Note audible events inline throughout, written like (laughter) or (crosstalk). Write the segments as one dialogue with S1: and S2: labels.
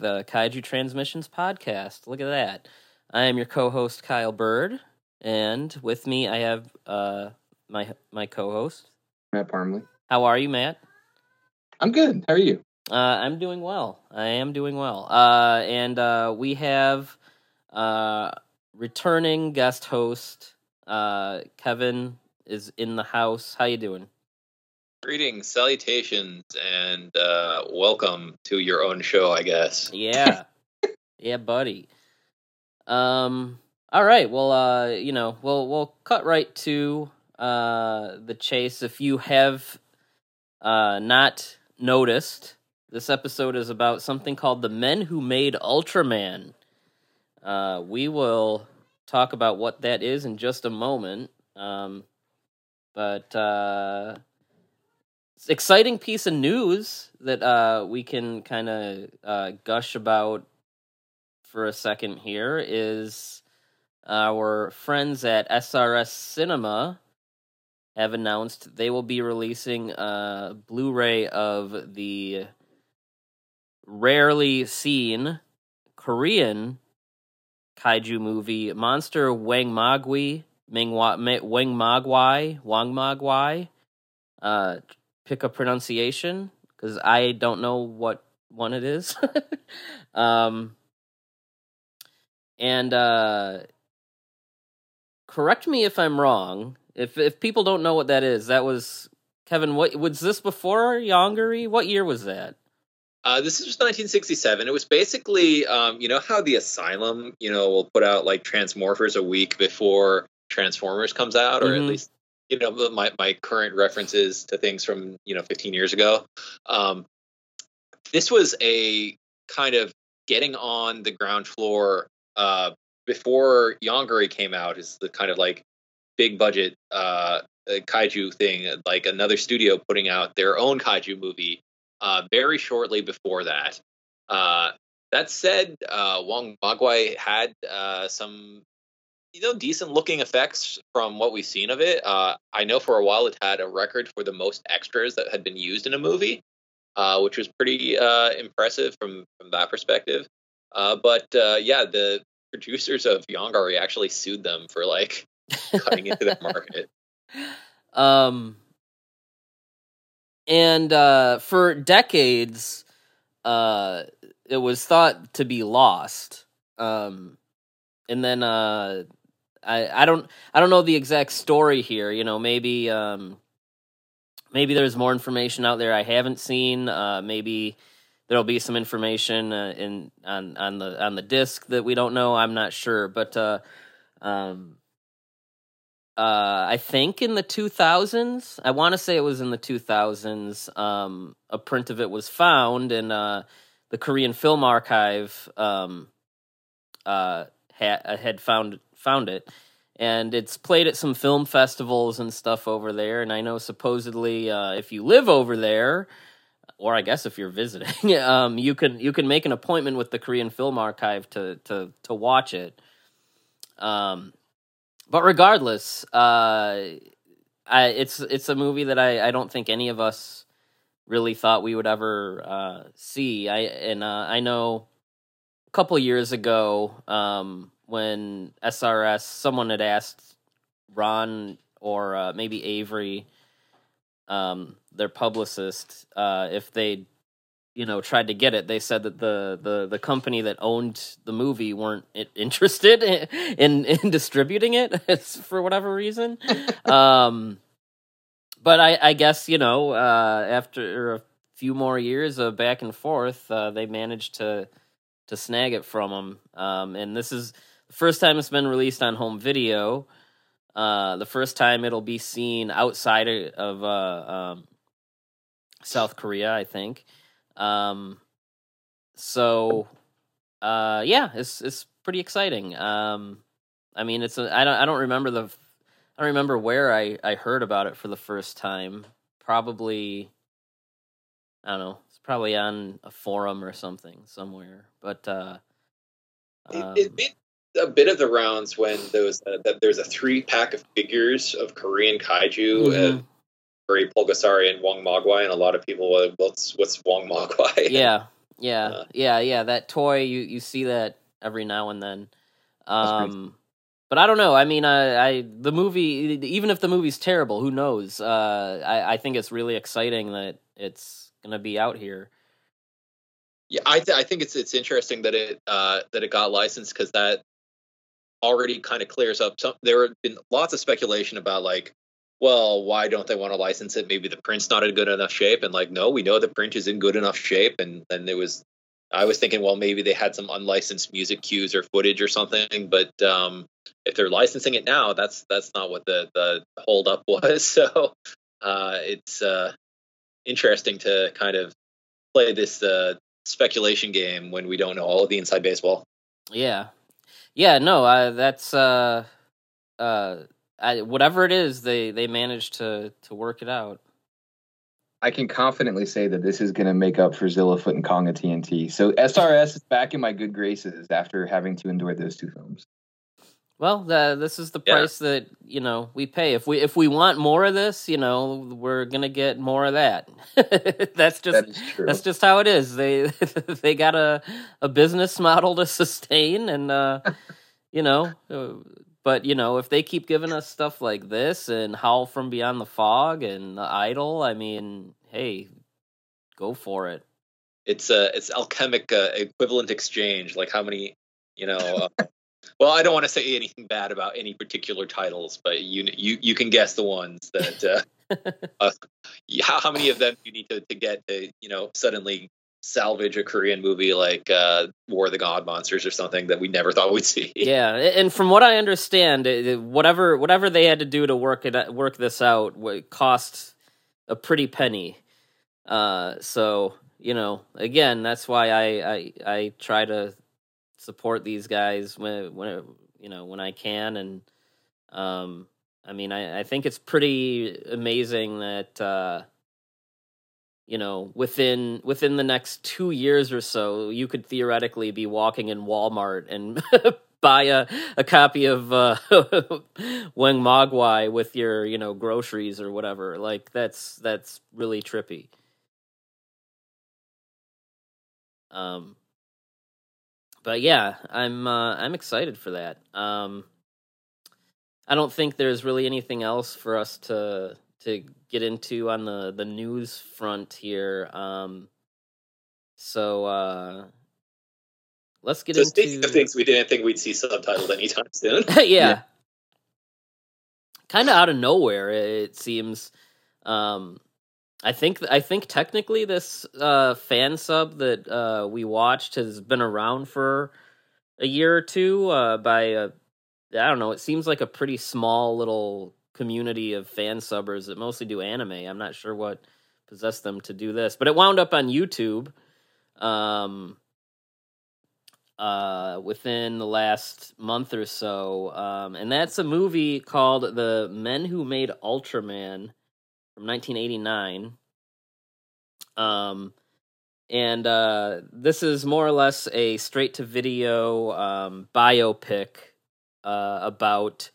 S1: The Kaiju Transmissions podcast. Look at that. I am your co-host Kyle Byrd, and with me I have uh, my my co-host
S2: Matt Parmley.
S1: How are you, Matt?
S2: I'm good. How are you?
S1: Uh, I'm doing well. I am doing well. Uh, and uh, we have uh, returning guest host uh, Kevin is in the house. How you doing?
S3: Greetings, salutations, and uh, welcome to your own show, I guess.
S1: Yeah. (laughs) yeah, buddy. Um all right. Well, uh, you know, we'll we'll cut right to uh the chase if you have uh not noticed. This episode is about something called The Men Who Made Ultraman. Uh we will talk about what that is in just a moment. Um but uh exciting piece of news that uh, we can kind of uh, gush about for a second here is our friends at SRS Cinema have announced they will be releasing a Blu-ray of the rarely seen Korean kaiju movie Monster Wang Magwi Ming Wang Magwai Wang Magwai uh pick a pronunciation because I don't know what one it is. (laughs) um, and uh, correct me if I'm wrong. If if people don't know what that is, that was Kevin. What was this before Yongari? What year was that?
S3: Uh, this is 1967. It was basically, um, you know, how the Asylum, you know, will put out like Transmorphers a week before Transformers comes out, or mm-hmm. at least you know my my current references to things from you know 15 years ago. Um, this was a kind of getting on the ground floor uh, before Yongari came out. Is the kind of like big budget uh, kaiju thing, like another studio putting out their own kaiju movie uh, very shortly before that. Uh, that said, uh, Wong Magwai had uh, some you know decent looking effects from what we've seen of it. Uh, I know for a while it had a record for the most extras that had been used in a movie, uh, which was pretty uh, impressive from from that perspective. Uh, but uh, yeah, the producers of Yongari actually sued them for like cutting into their market. (laughs)
S1: Um, and uh, for decades, it was thought to be lost. Um, and then uh I I don't I don't know the exact story here. You know, maybe um, maybe there's more information out there I haven't seen. Uh, maybe there'll be some information uh, in on on the on the disc that we don't know. I'm not sure, but uh, um, uh, I think in the 2000s, I want to say it was in the 2000s. Um, a print of it was found, and uh, the Korean Film Archive um, uh, had had found found it. And it's played at some film festivals and stuff over there. And i know supposedly uh, if you live over there or i guess if you're visiting (laughs) um, you can you can make an appointment with the korean film archive to to to watch it. Um, but regardless uh, I, it's it's a movie that I, I don't think any of us really thought we would ever uh, see. I and uh, i know a couple years ago um, when SRS someone had asked Ron or uh, maybe Avery, um, their publicist, uh, if they'd you know tried to get it. They said that the the the company that owned the movie weren't interested in (laughs) in, in distributing it (laughs) for whatever reason. (laughs) Um but i i guess you know uh after a few more years of back and forth uh they managed to to snag it from them um and this is first time it's been released on home video uh the first time it'll be seen outside of uh um south korea i think um, so, uh, yeah, it's it's pretty exciting. Um, I mean, it's a, I don't I don't remember the I don't remember where I I heard about it for the first time. Probably, I don't know. It's probably on a forum or something somewhere. But uh, um,
S3: it, it a bit of the rounds when those uh, that there's a three pack of figures of Korean kaiju
S1: mhm.
S3: and Ray Pulgasari and Wong Mogwai, and a lot of people were, what's what's Wong Mogwai? (laughs)
S1: yeah, yeah,
S3: Uh,
S1: yeah, yeah. That toy you you see that every now and then. Um, but I don't know. I mean, I, I the movie, even if the movie's terrible, who knows? Uh, I I think it's really exciting that it's gonna be out here.
S3: Yeah, I th- I think it's it's interesting that it uh, that it got licensed because that already kind of clears up some. There have been lots of speculation about like, well, why don't they want to license it? Maybe the print's not in good enough shape, and like, no, we know the print is in good enough shape, and then there was. I was thinking, well, maybe they had some unlicensed music cues or footage or something, but um, if they're licensing it now, that's that's not what the the holdup (laughs) was. So uh, it's uh, interesting to kind of play this uh, speculation game when we don't know all of the inside baseball.
S1: Yeah, yeah. No, uh, that's uh, uh, I, whatever it is, they they managed to to work it out.
S2: I can confidently say that this is going to make up for Zilla, Foot, and Kong at TNT. So SRS is back in my good graces after having to endure those two films.
S1: Well, the, this is the
S3: Yeah.
S1: price that you know we pay. If we if we want more of this, you know, we're gonna get more of that. (laughs) that's just
S2: That is true.
S1: that's just how it is. They (laughs) they got a a business model to sustain, and uh, (laughs) you know, uh, but you know, if they keep giving us stuff like this and Howl from Beyond the Fog and The Idol, I mean, hey, go for it.
S3: It's a it's alchemic uh, equivalent exchange. Like how many, you know. Well, I don't want to say anything bad about any particular titles, but you you you can guess the ones that. Uh, (laughs) uh, how how many of them you need to to get to you know suddenly salvage a Korean movie like uh, War of the God Monsters or something that we never thought we'd see. (laughs)
S1: yeah, and from what I understand, whatever whatever they had to do to work it work this out cost a pretty penny. Uh, so you know, again, that's why I I, I try to support these guys when when you know when I can, and um, I mean, I I think it's pretty amazing that. Uh, you know within within the next two years or so you could theoretically be walking in walmart and (laughs) buy a, a copy of uh (laughs) weng mogwai with your you know groceries or whatever like that's that's really trippy um but yeah i'm uh i'm excited for that um i don't think there's really anything else for us to to get into on the the news front here. Um, so uh, let's get
S3: So
S1: into
S3: speaking of things we didn't think we'd see subtitled anytime soon. (laughs)
S1: yeah,
S2: Yeah.
S1: kind of out of nowhere it seems. Um, I think I think technically this uh, fan sub that uh, we watched has been around for a year or two uh, by a I don't know. It seems like a pretty small little community of fan subbers that mostly do anime. I'm not sure what possessed them to do this, but it wound up on YouTube. Um, uh, within the last month or so, um, and that's a movie called "The Men Who Made Ultraman" from 1989. Um, and uh, this is more or less a straight-to-video um, biopic uh, about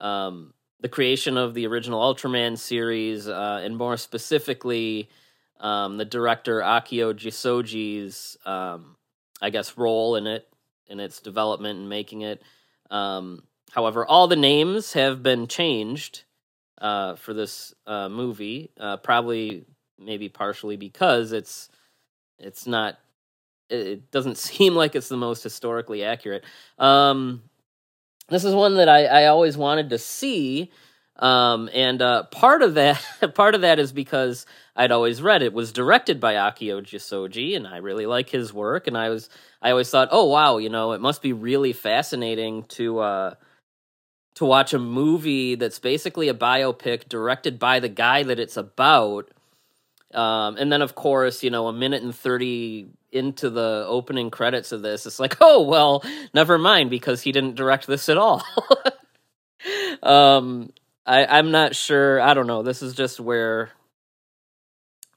S1: um, the creation of the original Ultraman series, uh, and more specifically, um, the director Akio Jisoji's, um, I guess, role in it, in its development and making it. Um, however, all the names have been changed uh, for this uh, movie, uh, probably maybe partially because it's it's not. It, doesn't (laughs) seem like it's the most historically accurate. Um, this is one that I, I always wanted to see. Um, and uh, part of that (laughs) part of that is because I'd always read it was directed by Akio Jisoji, and I really like his work. And I was I always thought, oh wow, you know, it must be really fascinating to uh, to watch a movie that's basically a biopic directed by the guy that it's about. Um, and then, of course, you know, a minute and 30 into the opening credits of this, it's like, oh, well, never mind, because he didn't direct this at all. (laughs) um, I, I'm not sure. I don't know. This is just where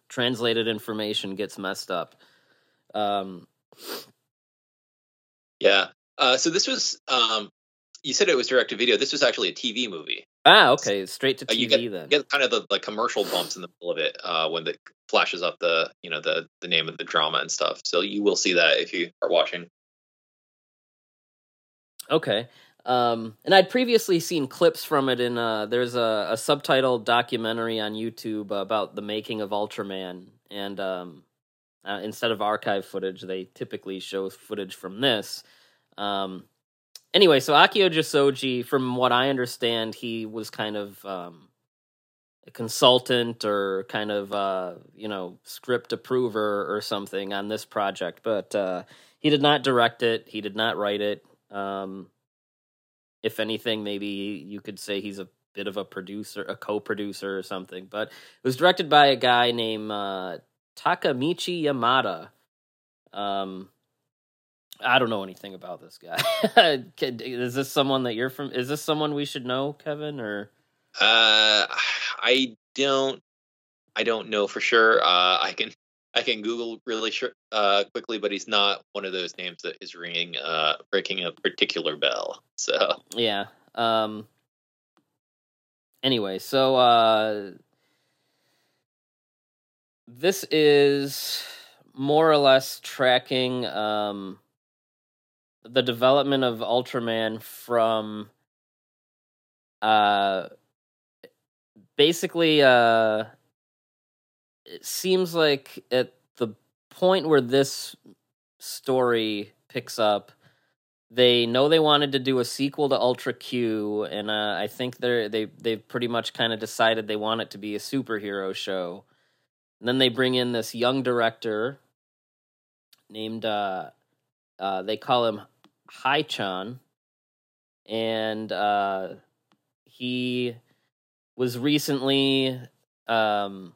S1: translated information gets messed up. Um,
S3: yeah. Uh, so this was um, you said it was direct to video. This was actually a TV movie.
S1: Ah, okay, straight to TV
S3: uh, you get,
S1: then.
S3: get kind of the, the commercial bumps in the middle of it uh, when it flashes up the you know the the name of the drama and stuff. So you will see that if you are watching.
S1: Okay. Um, and I'd previously seen clips from it in uh, there's a, a subtitled documentary on YouTube about the making of Ultraman, and um, uh, instead of archive footage, they typically show footage from this. Um, anyway, so Akio Jisoji, from what I understand, he was kind of um, a consultant or kind of uh, you know script approver or something on this project, but uh, he did not direct it. He did not write it. Um, if anything, maybe you could say he's a bit of a producer, a co-producer or something. But it was directed by a guy named uh, Takamichi Yamada. Um, I don't know anything about this guy. (laughs) is this someone that you're from? Is this someone we should know, Kevin? Or
S3: uh, I don't. I don't know for sure. Uh, I can I can Google really sh- uh, quickly, but he's not one of those names that is ringing, uh, breaking a particular bell. So
S1: yeah. Um. Anyway, so uh, this is more or less tracking um the development of Ultraman from uh basically uh it seems like at the point where this story picks up, they know they wanted to do a sequel to Ultra Q, and uh, I think they're they they've pretty much kind of decided they want it to be a superhero show. And then they bring in this young director named uh, uh, they call him Heichan, and uh, he was recently um,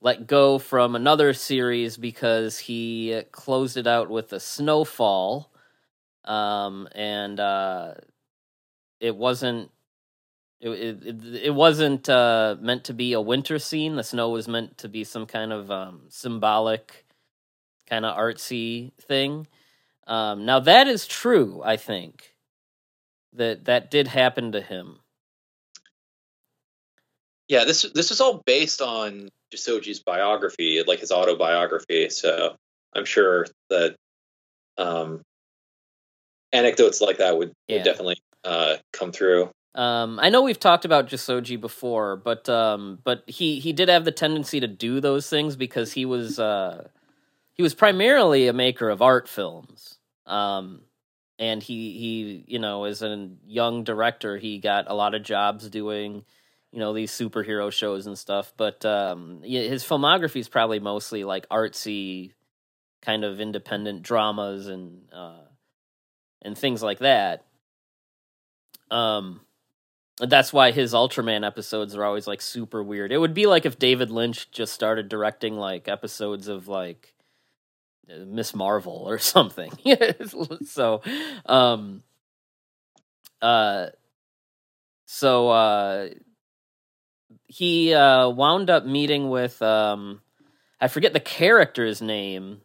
S1: let go from another series because he closed it out with a snowfall um and uh it wasn't it it, it wasn't uh meant to be a winter scene. The snow was meant to be some kind of um symbolic kind of artsy thing um now that is true i think that that did happen to him
S3: yeah this this is all based on Jisoji's biography, like his autobiography. So I'm sure that um, anecdotes like that would,
S1: Yeah.
S3: would definitely uh, come through.
S1: Um, I know we've talked about Jisoji before, but um, but he he did have the tendency to do those things because he was uh, he was primarily a maker of art films. Um, and he he you know as a young director, he got a lot of jobs doing you know these superhero shows and stuff. But um, his filmography is probably mostly like artsy, kind of independent dramas and uh, and things like that. Um, that's why his Ultraman episodes are always like super weird. It would be like if David Lynch just started directing like episodes of like Ms. Marvel or (laughs) something. (laughs) so, um, uh, so uh, he uh wound up meeting with um, I forget the character's name,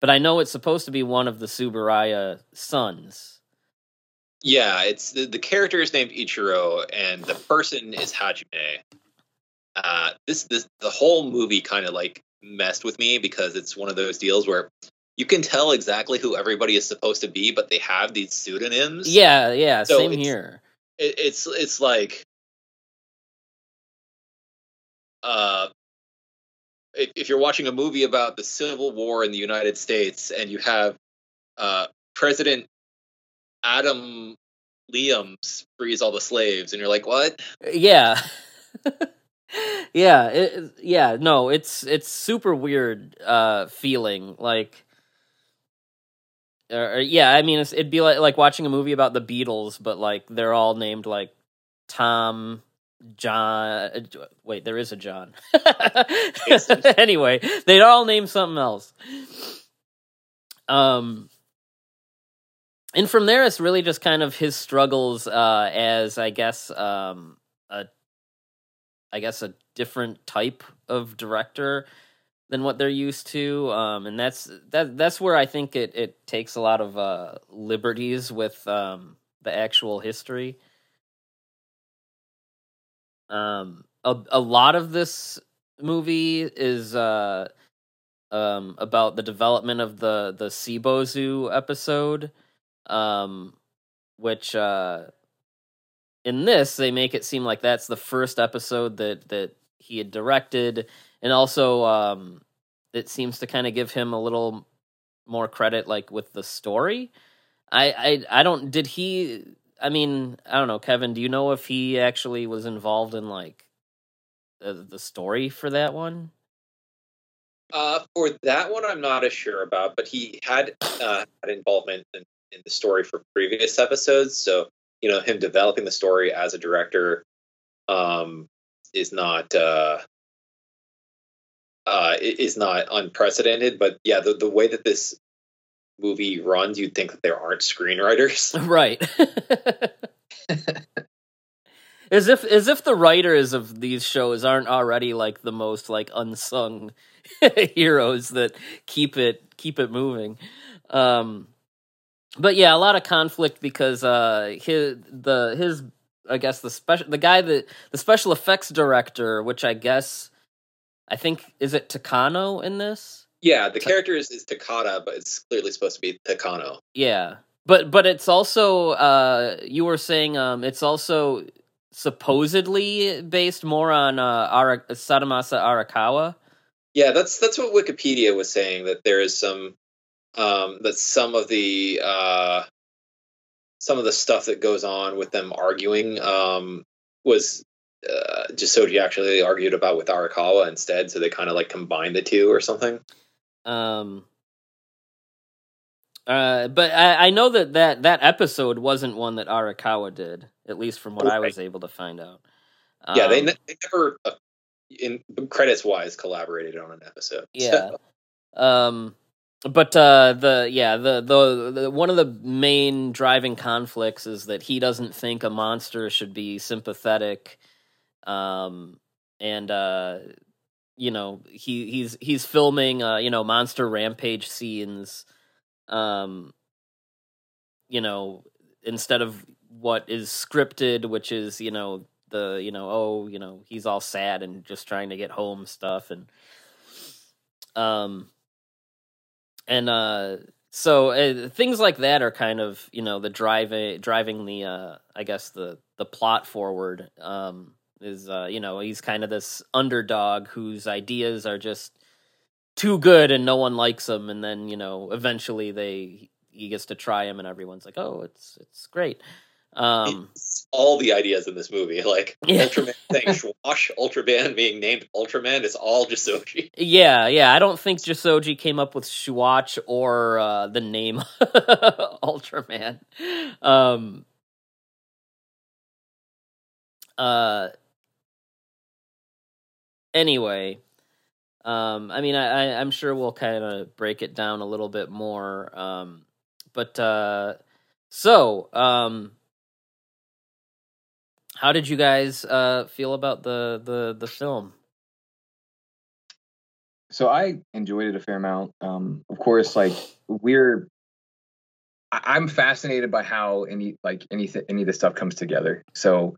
S1: but I know it's supposed to be one of the Tsuburaya sons.
S3: Yeah, it's the, the character is named Ichiro, and the person is Hajime. Uh, this this the whole movie kind of like messed with me because it's one of those deals where you can tell exactly who everybody is supposed to be, but they have these pseudonyms.
S1: Yeah, yeah,
S3: So
S1: same
S3: it's-
S1: here.
S3: it, it's it's like uh if, if you're watching a movie about the Civil War in the United States and you have uh, President Adam Liams frees all the slaves, and you're like, what?
S1: Yeah. (laughs) yeah, it, yeah, no, it's it's super weird uh feeling like uh, yeah, I mean it'd be like like watching a movie about the Beatles but like they're all named like Tom John uh, wait, there is a John. (laughs) anyway, they'd all name something else. Um and from there it's really just kind of his struggles uh as I guess um I guess a different type of director than what they're used to um and that's that that's where I think it it takes a lot of uh liberties with um the actual history. Um a a lot of this movie is uh um about the development of the the Seabozu episode um which uh in this they make it seem like that's the first episode that that he had directed. And also um it seems to kind of give him a little more credit like with the story. I i i don't did he i mean i don't know kevin do you know if he actually was involved in like the, the story for that one?
S3: Uh for that one i'm not as sure about but he had uh had involvement in, in the story for previous episodes so you know him developing the story as a director um is not uh uh is not unprecedented but yeah the, the way that this movie runs you'd think that there aren't screenwriters. (laughs)
S1: Right. (laughs) As if as if the writers of these shows aren't already like the most like unsung (laughs) heroes that keep it keep it moving. Um but yeah, a lot of conflict because uh his the his I guess the special the guy that the special effects director, which I guess I think is it Takano in this?
S3: Yeah, the character is, is Takata, but it's clearly supposed to be Takano.
S1: Yeah. But but it's also uh you were saying um it's also supposedly based more on uh Ara- Sadamasa Arikawa.
S3: Yeah, that's that's what Wikipedia was saying that there is some um, that some of the uh, some of the stuff that goes on with them arguing um, was uh, Jisoji actually argued about with Arikawa instead, so they kind of like combined the two or something.
S1: Um. Uh, but I, I know that, that that episode wasn't one that Arikawa did, at least from what right. I was able to find out.
S3: Um, yeah, they, ne- they never, uh, in credits wise, collaborated on an episode. (laughs)
S1: Yeah. So. Um but uh, the yeah the, the, the one of the main driving conflicts is that he doesn't think a monster should be sympathetic, um, and uh, you know he he's he's filming uh, you know monster rampage scenes, um, you know instead of what is scripted, which is you know the you know oh you know he's all sad and just trying to get home stuff and um and uh so uh, things like that are kind of you know the driving driving the uh i guess the the plot forward um is uh you know he's kind of this underdog whose ideas are just too good and no one likes him. And then you know eventually they he gets to try him and everyone's like oh it's it's great um
S3: it's all the ideas in this movie (laughs) like yeah. ultraman (laughs) saying schwash ultraman being named ultraman it's all jisoji
S1: yeah yeah i don't think jisoji came up with schwatch or uh the name (laughs) ultraman um uh anyway um i mean i, I i'm sure we'll kind of break it down a little bit more um but uh so um how did you guys uh, feel about the the the film?
S2: So I enjoyed it a fair amount. Um, of course, like we're, I'm fascinated by how any like anything any of this stuff comes together. So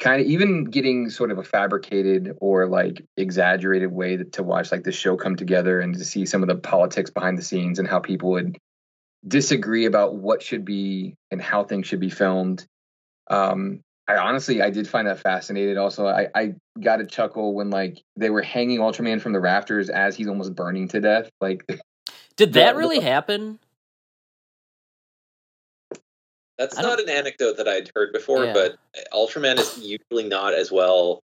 S2: kind of even getting sort of a fabricated or like exaggerated way to watch like the show come together and to see some of the politics behind the scenes and how people would disagree about what should be and how things should be filmed um, I honestly I did find that fascinating. Also, I I got a chuckle when like they were hanging Ultraman from the rafters as he's almost burning to death. Like, (laughs)
S1: did that really happen?
S3: That's not an anecdote that I'd heard before, yeah. but uh, Ultraman is usually not as well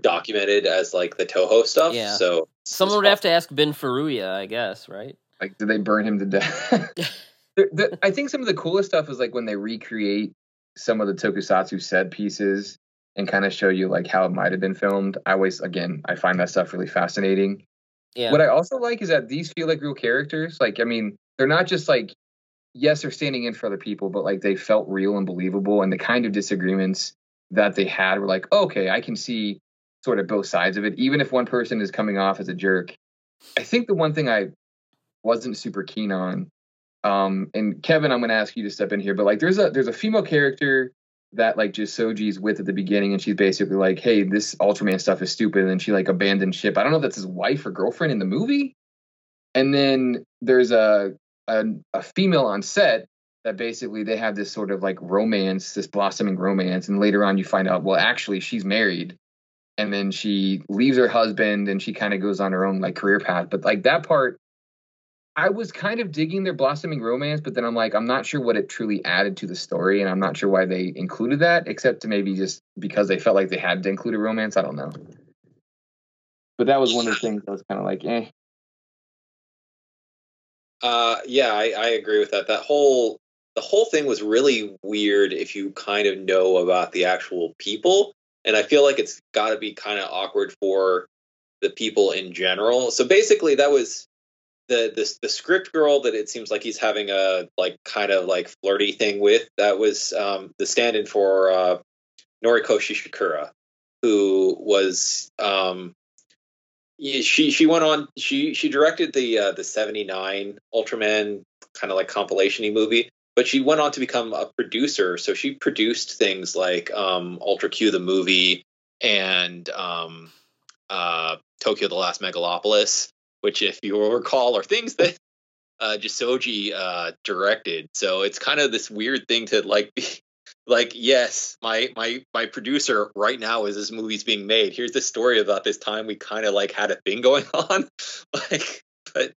S3: documented as like the Toho stuff. Yeah. So
S1: someone would have to ask Bin Furuya, I guess, right?
S2: Like, did they burn him to death? (laughs) (laughs) the, the, I think some of the coolest stuff is like when they recreate some of the tokusatsu set pieces and kind of show you like how it might have been filmed. I always, again, I find that stuff really fascinating. Yeah. What I also like is that these feel like real characters. Like, I mean, they're not just like yes, they're standing in for other people, but like they felt real and believable. And the kind of disagreements that they had were like, okay, I can see sort of both sides of it, even if one person is coming off as a jerk. I think the one thing I wasn't super keen on, um, and Kevin, I'm going to ask you to step in here, but like there's a there's a female character that like Jisoji's with at the beginning, and she's basically like, "Hey, this Ultraman stuff is stupid," and then she like abandoned ship. I don't know if that's his wife or girlfriend in the movie. And then there's a a, a female on set that basically they have this sort of like romance, this blossoming romance, and later on you find out, well, actually she's married, and then she leaves her husband and she kind of goes on her own like career path. But like that part, I was kind of digging their blossoming romance, but then I'm like, I'm not sure what it truly added to the story, and I'm not sure why they included that, except to maybe just because they felt like they had to include a romance. I don't know. But that was one of the things I was kind of like, eh.
S3: Uh, yeah, I, I agree with that. That whole the whole thing was really weird if you kind of know about the actual people, and I feel like it's got to be kind of awkward for the people in general. So basically, that was the the script girl that it seems like he's having a like kind of like flirty thing with. That was um, the stand-in for uh, Noriko Shishikura, who was um, she she went on she she directed the uh, the 79 ultraman kind of like compilation movie but she went on to become a producer so she produced things like um, ultra q the movie and um, uh, tokyo the last megalopolis which if you will recall are things that uh, Jisoji uh, directed. So it's kind of this weird thing to like be like yes my my my producer right now is this movie's being made. Here's the story about this time we kind of like had a thing going (laughs) on. Like but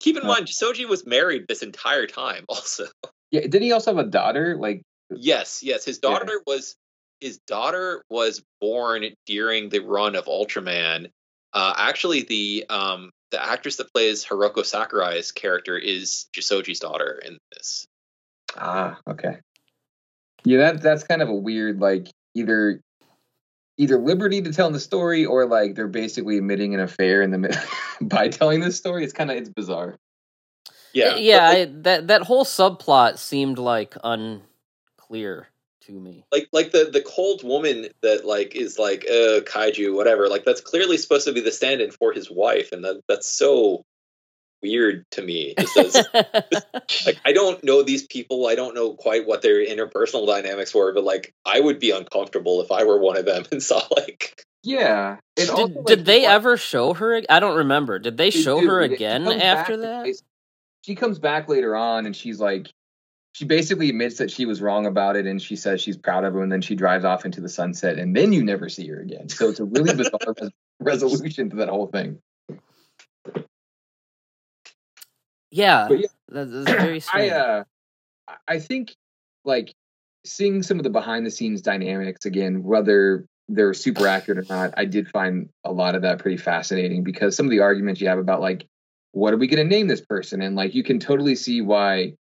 S3: keep in mind soji was married this entire time also.
S2: Yeah did he also have a daughter? Like
S3: yes yes. His daughter yeah. was his daughter was born during the run of ultraman. Uh actually the um the actress that plays Hiroko Sakurai's character is Jisoji's daughter in this.
S2: Ah, okay. Yeah, that that's kind of a weird like either either liberty to tell the story or like they're basically admitting an affair in the (laughs) by telling this story. It's kind of it's bizarre.
S1: Yeah, yeah. Like, I, that that whole subplot seemed like unclear to me.
S3: Like like the the cold woman that like is like uh kaiju whatever. Like that's clearly supposed to be the stand-in for his wife, and that that's so weird to me. As, (laughs) like I don't know these people. I don't know quite what their interpersonal dynamics were, but like I would be uncomfortable if I were one of them (laughs) and saw like.
S2: Yeah.
S1: Did, also, like, did they what, ever show her? I don't remember. Did they, they show do. her again after that?
S2: She comes back later on, and she's like, she basically admits that she was wrong about it, and she says she's proud of him, and then she drives off into the sunset, and then you never see her again. So it's a really bizarre (laughs) resolution to that whole thing.
S1: Yeah, yeah that's, that's very (clears throat)
S2: strange. I uh, I think like seeing some of the behind the scenes dynamics again, whether they're super accurate or not, I did find a lot of that pretty fascinating because some of the arguments you have about like what are we going to name this person and like you can totally see why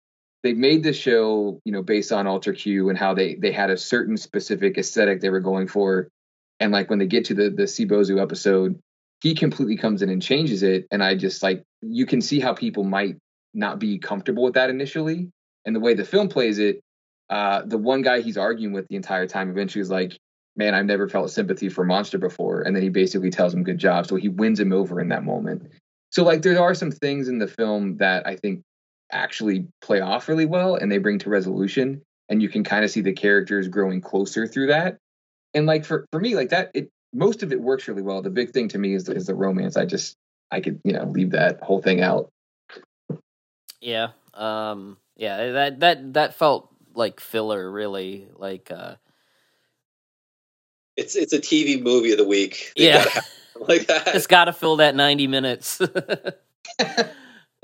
S2: they made the show you know based on Ultra Q and how they they had a certain specific aesthetic they were going for. And like when they get to the the Seabozu episode he completely comes in and changes it. And i just like you can see how people might not be comfortable with that initially. And the way the film plays it uh the one guy he's arguing with the entire time eventually is like man i've never felt sympathy for monster before. And then he basically tells him good job. So he wins him over in that moment. So like there are some things in the film that i think actually play off really well and they bring to resolution and you can kind of see the characters growing closer through that and like for for me like that it most of it works really well. The big thing to me is the, is the romance. I just I could you know leave that whole thing out.
S1: Yeah, um, yeah, that that that felt like filler, really. Like, uh,
S3: it's it's a TV movie of the week. They
S1: Yeah.
S3: gotta have like (laughs) that.
S1: It's got to fill that 90 minutes. (laughs) (laughs)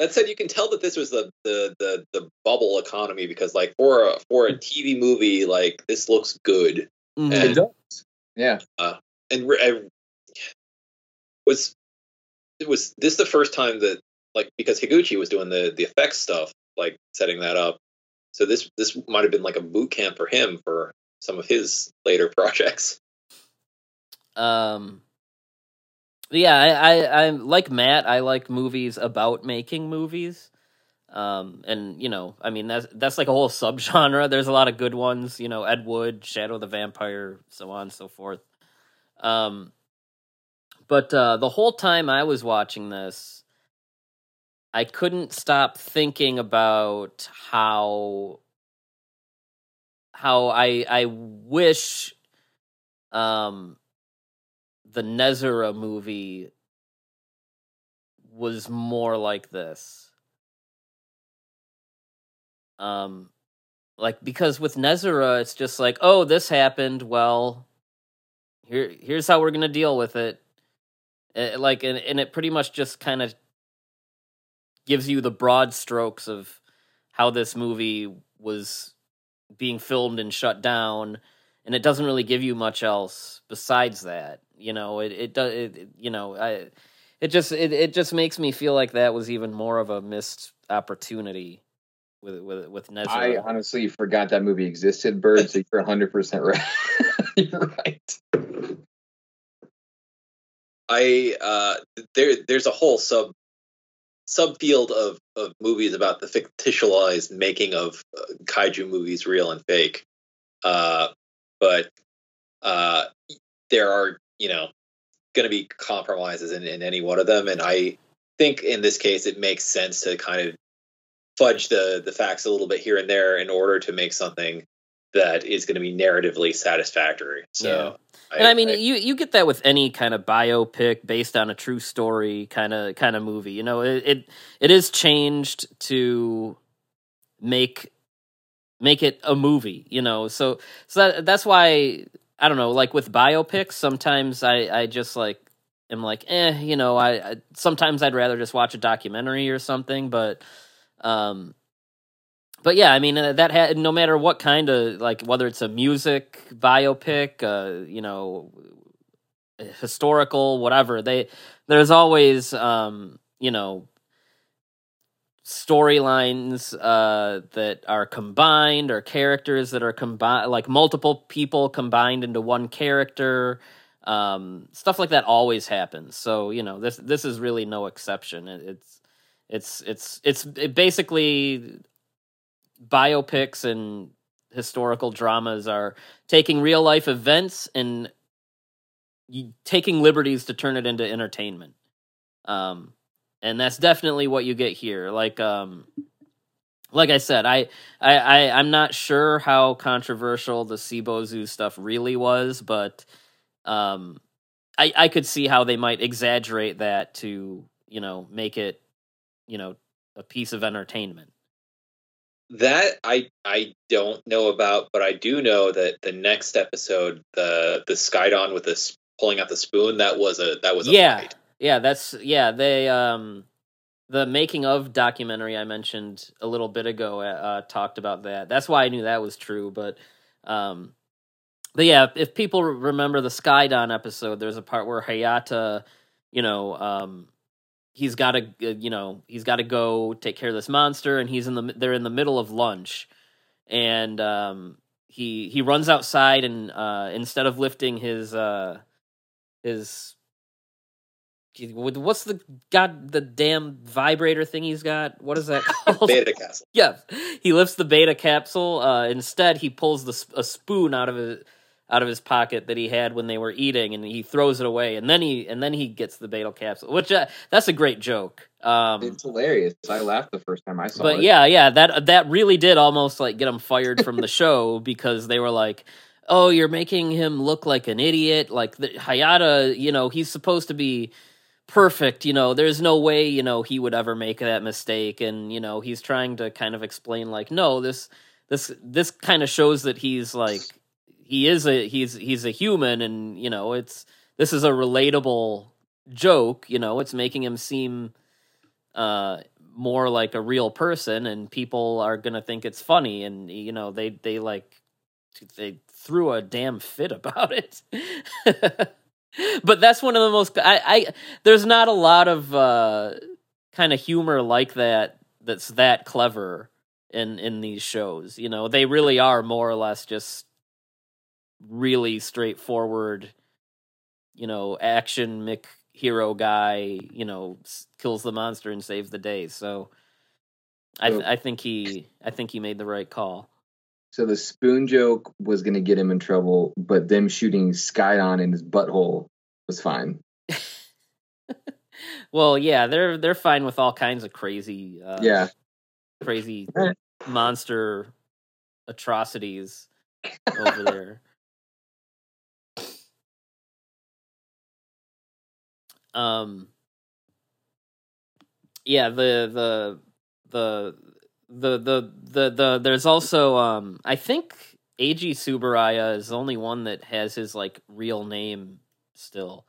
S3: That said, you can tell that this was the the the, the bubble economy because like for a for a TV movie, like this looks good.
S1: Mhm.
S2: It does. Yeah.
S3: And re- I, was it was this the first time that like because Higuchi was doing the the effects stuff, like setting that up. So this this might have been like a boot camp for him for some of his later (laughs) projects.
S1: Um, yeah, I, I, I like Matt. I like movies about making movies. Um, and you know, I mean, that's that's like a whole (laughs) subgenre. There's a lot of good ones. You know, Ed Wood, Shadow the Vampire, so on and so forth. Um, but uh, the whole time I was watching this, I couldn't stop thinking about how how I I wish um the Nezura movie was more like this. Um like because with Nezura it's just like, oh, this happened, well, here here's how we're going to deal with it. Eh, like and, and it pretty much just kind of gives you the broad strokes of how this movie was being filmed and shut down and it doesn't really give you much else besides that you know it it does it, it- you know i it just it, it just makes me feel like that was even more of a missed opportunity with with with Nezura.
S2: I honestly forgot that movie existed, Byrd. So you're 100 percent right. (laughs) you're right.
S3: I uh, there there's a whole sub subfield of of movies about the fictionalized making of uh, kaiju movies, real and fake. Uh, but uh, there are you know going to be compromises in, in any one of them, and I think in this case it makes sense to kind of fudge the the facts a little bit here and there in order to make something that is going to be narratively satisfactory. So.
S1: and I mean, you you get that with any kind of biopic based on a true story kind of kind of movie. You know, it, it it is changed to make make it a movie. You know, so so that, that's why I don't know. Like with biopics, sometimes I I just like am like, eh, you know, I, I sometimes I'd rather just watch a documentary or something, but um but yeah, I mean uh, that had no matter what kind of like whether it's a music biopic, uh, you know, historical, whatever. They there's always um, you know storylines uh that are combined or characters that are combined like multiple people combined into one character um stuff like that always happens. So you know this this is really no exception. It- it's it's it's it's it basically biopics and historical dramas are taking real life events and taking liberties to turn it into entertainment. Um and that's definitely what you get here. Like um like i said i i, I i'm not sure how controversial the Seabozu stuff really was but um i i could see how they might exaggerate that to you know make it you know a piece of entertainment.
S3: That I I don't know about, but I do know that the next episode, the the Skydon with this pulling out the spoon, that was a that was a
S1: yeah.
S3: fight.
S1: Yeah that's yeah they um the making of documentary i mentioned a little bit ago uh, talked about that. That's why i knew that was true but um but yeah if people remember the skydon episode there's a part where hayata you know um he's got to you know he's got to go take care of this monster and he's in the they're in the middle of lunch. And um he he runs outside and uh instead of lifting his uh his what's the god the damn vibrator thing he's got what is that (laughs) called
S3: Beta capsule (laughs)
S1: yeah he lifts the beta capsule uh instead he pulls the a spoon out of his out of his pocket that he had when they were eating and he throws it away and then he and then he gets the beta capsule which uh, that's a great joke um
S2: It's hilarious. I laughed the first time I saw
S1: but
S2: it.
S1: yeah, yeah, that that really did almost like get him fired from the (laughs) show because they were like, "Oh, you're making him look like an idiot." Like the, Hayata, you know, he's supposed to be perfect. You know, there's no way you know he would ever make that mistake, and you know, he's trying to kind of explain like, no, this this this kind of shows that he's like he is a he's he's a human. And you know it's this is a relatable joke you know it's making him seem uh more like a real person. And people are gonna think it's funny. And you know they they like they threw a damn fit about it (laughs) but that's one of the most i i there's not a lot of uh kind of humor like that that's that clever in in these shows you know they really are more or less just really straightforward you know action Mick hero guy you know kills the monster and saves the day so I, th- I think he I think he made the right call.
S2: So the spoon joke was going to get him in trouble, but them shooting Skydon in his butthole was fine. (laughs)
S1: well, yeah, they're they're fine with all kinds of crazy, uh,
S2: yeah,
S1: crazy (laughs) monster atrocities over there. Um, yeah, the the the the the the the there's also um I think Eiji Tsuburaya is the only one that has his like real name still.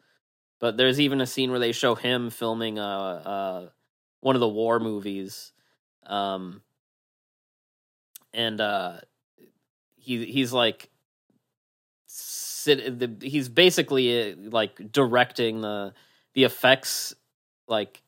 S1: But there's even a scene where they show him filming uh uh one of the war movies. Um and uh he he's like sit the, he's basically uh, like directing the the effects like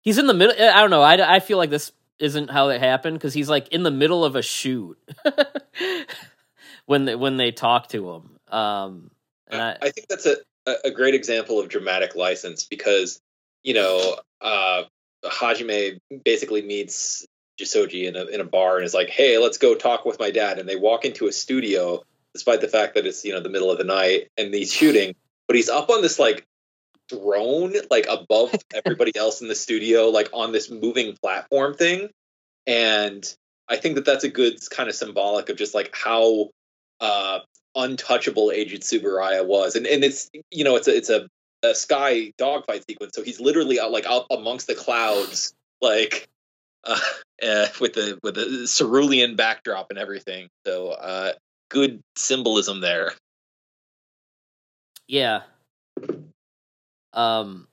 S1: he's in the middle i don't know i, I feel like this isn't how it happened because he's like in the middle of a shoot (laughs) when they, when they talk to him. Um,
S3: and I, I think that's a a great example of dramatic license because you know uh, Hajime basically meets Jisoji in a in a bar and is like, "Hey, let's go talk with my dad." And they walk into a studio, despite the fact that it's you know the middle of the night and he's shooting, but he's up on this like throne like above (laughs) everybody else in the studio like on this moving platform thing. And i think that that's a good kind of symbolic of just like how uh untouchable Eiji Tsuburaya was. And and it's you know it's a it's a, a sky dogfight sequence. So he's literally out like up amongst the clouds (laughs) like uh, uh, with the with the cerulean backdrop and everything. So uh good symbolism there.
S1: Yeah um,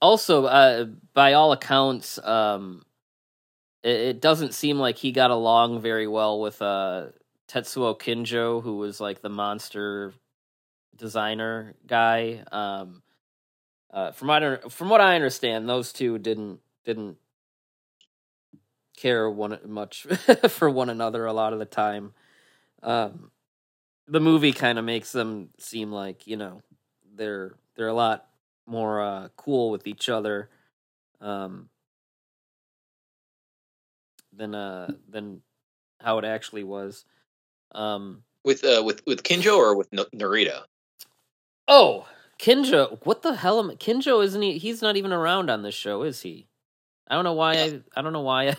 S1: also, uh, by all accounts, um, it, it, doesn't seem like he got along very well with uh, Tetsuo Kinjo, who was like the monster designer guy. Um, uh, from I, from what I understand, those two didn't didn't care one much (laughs) for one another a lot of the time. Um, the movie kind of makes them seem like you know they're they're a lot more uh, cool with each other um, than uh, than how it actually was. Um,
S3: with uh, with with Kinjo or with N- Narita?
S1: Oh, Kinjo! What the hell? Am, Kinjo isn't he? He's not even around on this show, is he? I don't know why. Yeah. I I don't know why.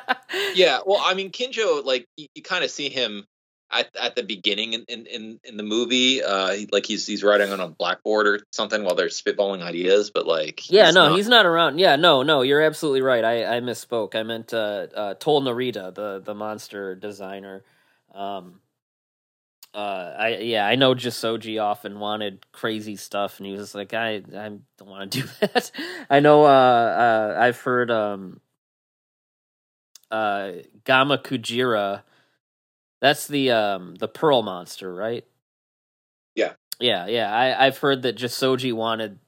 S1: (laughs)
S3: yeah, well, I mean, Kinjo, like you, you kind of see him at, at the beginning in, in, in the movie, uh, like he's he's writing on a blackboard or something while they're spitballing ideas, but like
S1: yeah, no, not... he's not around. Yeah, no, no, you're absolutely right. I, I misspoke. I meant uh, uh, Tohl Narita, the the monster designer. Um, uh, I yeah, I know Jisoji often wanted crazy stuff, and he was like, I I don't want to do (laughs) that. I know. Uh, uh, I've heard um, uh, Gama Kujira that's the um the pearl monster, right?
S3: Yeah.
S1: Yeah, yeah. I I've heard that Jisoji wanted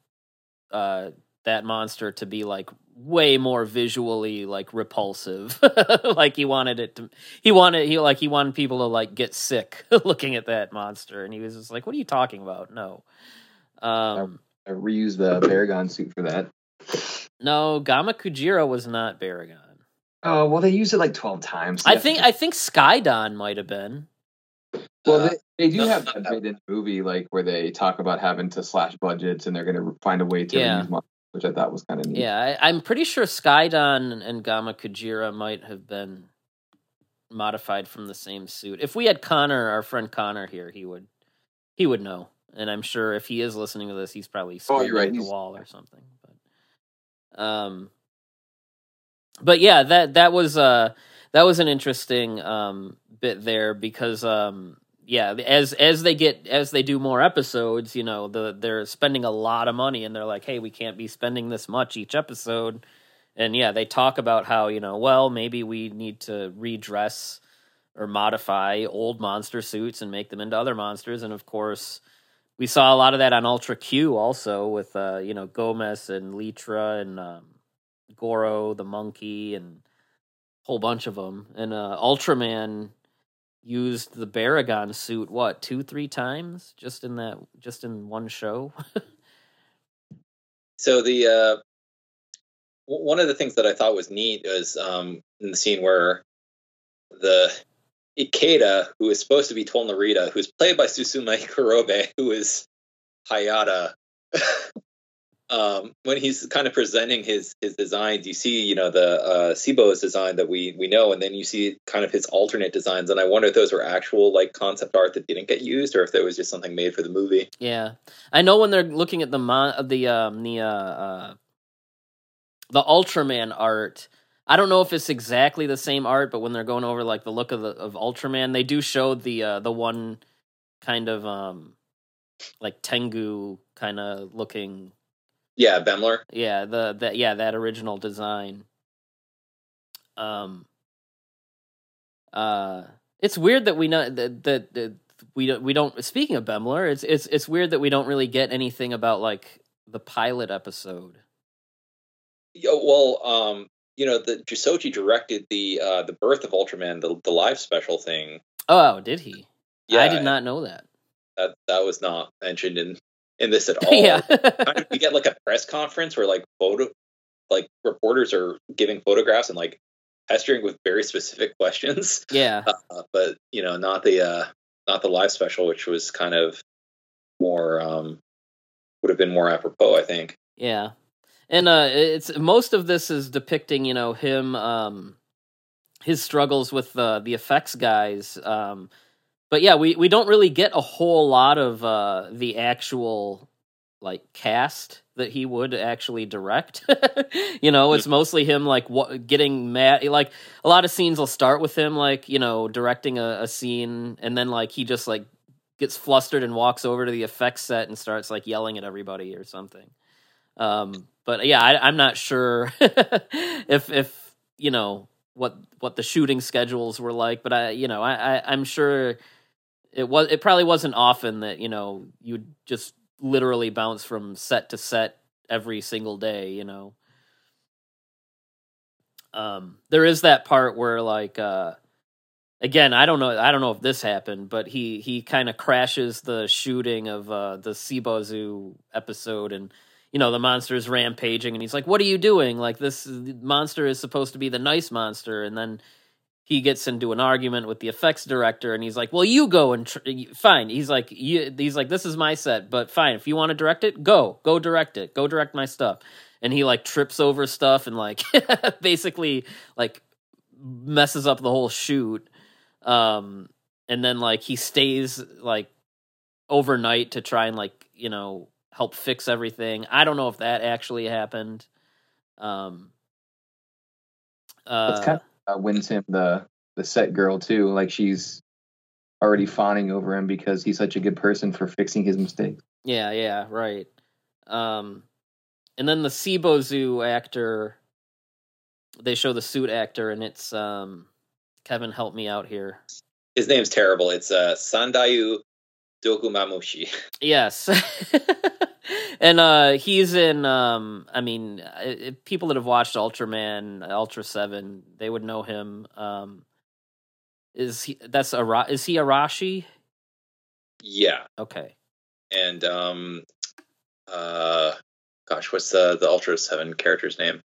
S1: uh that monster to be like way more visually like repulsive. (laughs) like he wanted it to he wanted he like he wanted people to like get sick (laughs) looking at that monster and he was just like what are you talking about? No. Um
S2: I, I reused the Baragon suit for that.
S1: No, Gama Kujira was not Baragon.
S2: Oh well, they used it like twelve times.
S1: I think I think Skydon might have been.
S2: Well, uh, they, they do have that bit in the movie, like where they talk about having to slash budgets and they're going to find a way to yeah. use money, which I thought was kind of neat.
S1: Yeah, I, am pretty sure Skydon and Gama Kujira might have been modified from the same suit. If we had Connor, our friend Connor here, he would he would know, and I'm sure if he is listening to this, he's probably
S2: oh, you're right.
S1: the wall or something. But um, but yeah, that that was uh that was an interesting um bit there because um yeah, as as they get as they do more episodes, you know, the they're spending a lot of money, and they're like, hey, we can't be spending this much each episode. And yeah, they talk about how you know, well, maybe we need to redress or modify old monster suits and make them into other monsters, and of course we saw a lot of that on Ultra Q also with uh, you know Gomez and Litra and um, Goro the monkey and a whole bunch of them. And uh, Ultraman used the Baragon suit what two three times just in that just in one show.
S3: so the uh, one of the things that I thought was neat was um, in the scene where the Ikeda, who is supposed to be Tohl Narita, who's played by Susumu Kurobe, (laughs) who is Hayata. (laughs) um, when he's kind of presenting his his designs, you see, you know, the uh, Sibo's design that we we know, and then you see kind of his alternate designs. And I wonder if those were actual like concept art that didn't get used, or if there was just something made for the movie.
S1: Yeah, I know when they're looking at the mon- the um the uh, uh the Ultraman art I don't know if it's exactly the same art, but when they're going over like the look of the of Ultraman, they do show the uh, the one kind of um like Tengu kind of looking.
S3: Yeah, Bemular.
S1: Yeah, the that yeah that original design. Um. Uh, it's weird that we know that that, we don't we don't. Speaking of Bemular, it's it's it's weird that we don't really get anything about like the pilot episode.
S3: Yeah, well, um, you know, the Jisoji directed the uh, the birth of Ultraman, the the live special thing.
S1: Oh, did he? Yeah, I did not know that.
S3: That that was not mentioned in in this at (laughs) all.
S1: yeah,
S3: we get like a press conference where like photo, like reporters are giving photographs and like pestering with very specific (laughs) questions.
S1: Yeah,
S3: uh, but you know, not the uh, not the live special, which was kind of more um, would have been more apropos, I think.
S1: Yeah, and uh, it's most of this is depicting you know him um, his struggles with uh, the effects guys. Um, but yeah, we we don't really get a whole lot of uh, the actual like cast that he would actually direct. (laughs) you know, it's mostly him like what, getting mad. Like a lot of scenes will start with him like you know directing a, a scene, and then like he just like gets flustered and walks over to the effects set and starts like yelling at everybody or something. Um, but yeah, I, am not sure (laughs) if if you know what what the shooting schedules were like, but I you know I, I I'm sure it was it probably wasn't often that you know you'd just literally bounce from set to set every single day. You know, um, there is that part where like uh, again i don't know i don't know if this happened but he he kind of crashes the shooting of uh the Seabozu episode and you know the monster is rampaging and he's like what are you doing like this monster is supposed to be the nice monster and then he gets into an argument with the effects director and he's like well you go and tr- fine he's like you, he's like this is my set but fine if you want to direct it go go direct it go direct my stuff and he like trips over stuff and like (laughs) basically like messes up the whole shoot um and then like he stays like overnight to try and like you know help fix everything. I don't know if that actually happened. Um,
S2: uh, That's kind of uh, wins him the the set girl too. Like she's already fawning over him because he's such a good person for fixing his mistakes.
S1: Yeah, yeah, right. Um, and then the Seabozu actor, they show the suit actor, and it's um, Kevin. Help me out here.
S3: His name's terrible. It's uh, Sandayu Dokumamushi. (laughs)
S1: Yes. (laughs) (laughs) and uh he's in um I mean people that have watched Ultraman, Ultra 7, they would know him. Um is he that's a is he Arashi?
S3: Yeah.
S1: Okay.
S3: And um uh gosh, what's the the Ultra 7 character's name?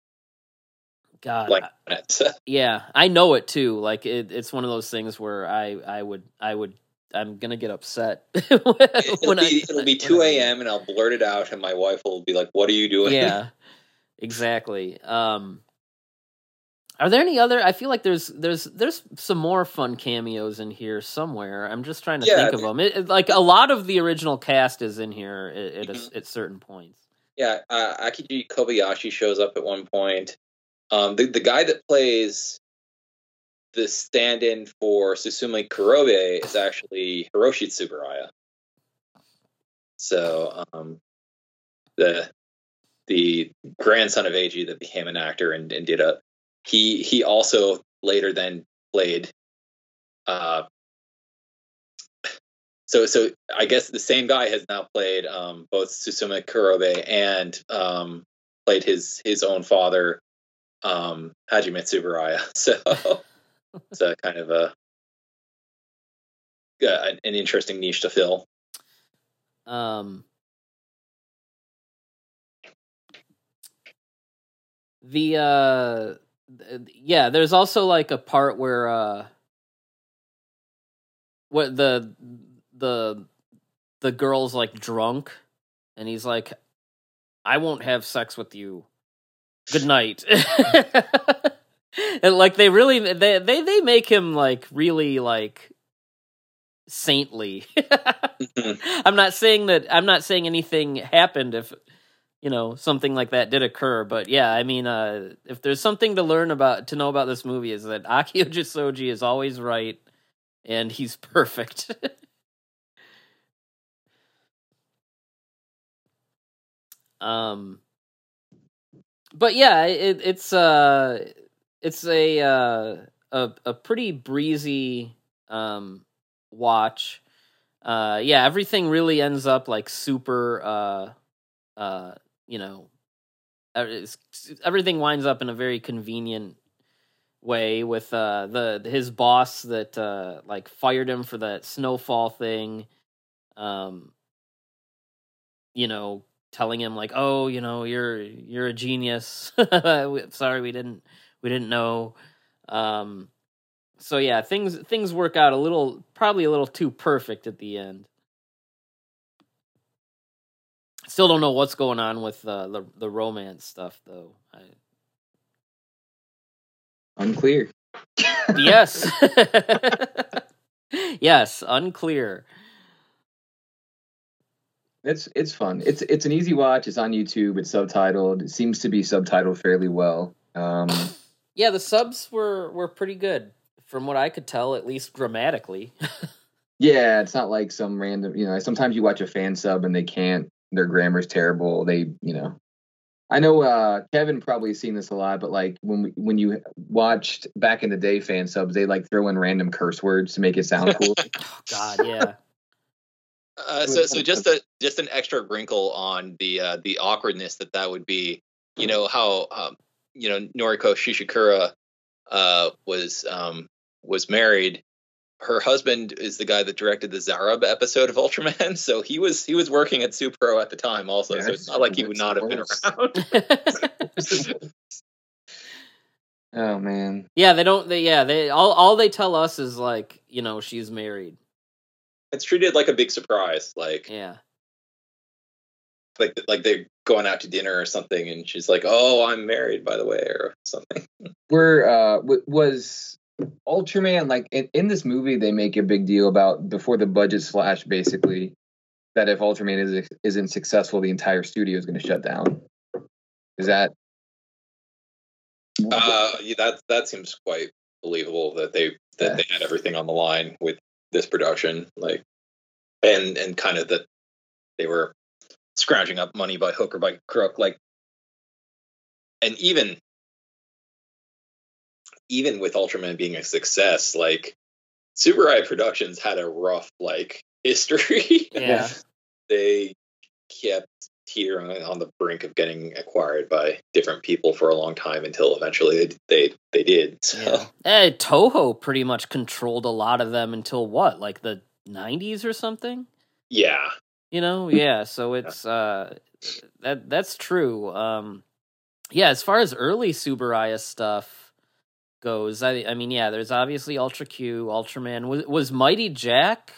S1: God. Like (laughs) yeah, I know it too. Like it, it's one of those things where I I would I would I'm gonna get upset. (laughs)
S3: it'll, be, it'll be two a.m. and I'll blurt it out, and my wife will be like, "What are you doing?"
S1: Yeah, exactly. Um, are there any other? I feel like there's there's there's some more fun cameos in here somewhere. I'm just trying to yeah, think of them. It, it, like a lot of the original cast is in here at, mm-hmm. a, at certain points.
S3: Yeah, uh, Akiji Kobayashi shows up at one point. Um, the the guy that plays the stand-in for Susumu Kurobe is actually Hiroshi Tsuburaya. So um, the the grandson of Eiji that became an actor and, and did a he he also later then played uh so so I guess the same guy has now played um both Susumu Kurobe and um played his his own father um Hajime Tsuburaya. (laughs) So it's a kind of a uh, an interesting niche to fill.
S1: Um the uh yeah there's also like a part where uh what the the the girl's like drunk and he's like i won't have sex with you good night (laughs) (laughs) and like they really they they they make him like really like saintly. (laughs) I'm not saying that i'm not saying anything happened if you know something like that did occur but yeah i mean uh if there's something to learn about to know about this movie is that akio (laughs) jisoji is always right and he's perfect. Um but yeah it, it's uh it's a uh a, a pretty breezy um watch. Uh yeah everything really ends up like super uh uh you know everything winds up in a very convenient way with uh the his boss that uh like fired him for that snowfall thing um you know telling him like oh you know you're you're a genius. (laughs) Sorry we didn't we didn't know um so yeah things things work out a little probably a little too perfect at the end Still don't know what's going on with uh, the the romance stuff though. I...
S2: Unclear.
S1: yes. (laughs) (laughs) yes, unclear.
S2: It's it's fun. It's it's an easy watch. It's on YouTube. It's subtitled. It seems to be subtitled fairly well. Um,
S1: yeah, the subs were were pretty good from what I could tell, at least grammatically. (laughs)
S2: yeah, it's not like some random. You know, sometimes you watch a fan sub and they can't their grammar's terrible. They, you know, I know uh, Kevin probably seen this a lot, but like when we, when you watched back in the day fan subs, they like throw in random curse words to make it sound cool. (laughs)
S1: oh, God, yeah. (laughs)
S3: Uh, so, so just a just an extra wrinkle on the uh, the awkwardness that that would be. You know how um, you know Noriko Shishikura uh, was um, was married her husband is the guy that directed the Zarab episode of Ultraman, (laughs) so he was he was working at Tsupro at the time also. so it's not like he would not have been around. (laughs) (laughs)
S2: oh man.
S1: Yeah, they don't. They yeah they all all they tell us is like you know she's married.
S3: It's treated like a big surprise, like
S1: yeah,
S3: like like they're going out to dinner or something, and she's like, "Oh, I'm married, by the way," or something. (laughs)
S2: Were uh was Ultraman, like in, in this movie, they make a big deal about before the budget slash, basically, that if Ultraman is isn't successful, the entire studio is going to shut down. Is that?
S3: Uh, yeah, that that seems quite believable that they that yeah. they had everything on the line with this production, like, and and kind of that they were scrounging up money by hook or by crook, like, and even even with Ultraman being a success, like Tsuburaya Productions had a rough like (laughs) history.
S1: Yeah. (laughs)
S3: they kept teetering on the brink of getting acquired by different people for a long time until eventually they they, they did. (laughs) So. Yeah.
S1: Eh, Toho pretty much controlled a lot of them until what, like the '90s or something.
S3: Yeah.
S1: You know, (laughs) yeah. So it's uh, that that's true. Um, yeah. As far as early Tsuburaya stuff goes, I I mean, yeah, there's obviously Ultra Q, Ultraman. Was was Mighty Jack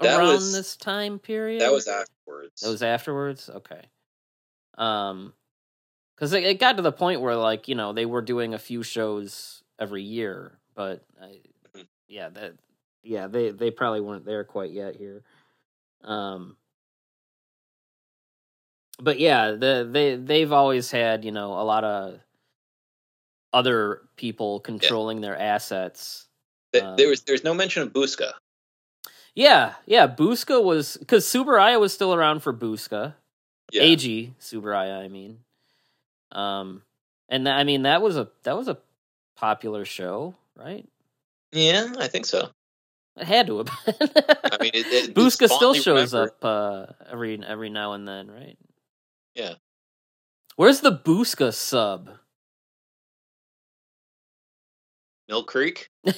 S1: that around was, this time period?
S3: That was afterwards.
S1: That was afterwards. Okay. Um, because it, it, got to the point where like you know they were doing a few shows every year, but I, mm-hmm. yeah, that yeah they they probably weren't there quite yet here. Um. But yeah, the they they've always had you know a lot of other people controlling their assets.
S3: Th-
S1: Um,
S3: there was there's no mention of Booska.
S1: Yeah, yeah. Booska was because Tsuburaya was still around for Booska.
S3: Yeah.
S1: Eiji Tsuburaya, I mean. Um, and tha- I mean that was a that was a popular show, right?
S3: Yeah, I think so.
S1: It had to have been.
S3: I mean, it, it, (laughs) it's
S1: still shows
S3: remembered.
S1: up uh, every every now and then, right?
S3: Yeah.
S1: Where's the Booska sub?
S3: Mill Creek. (laughs)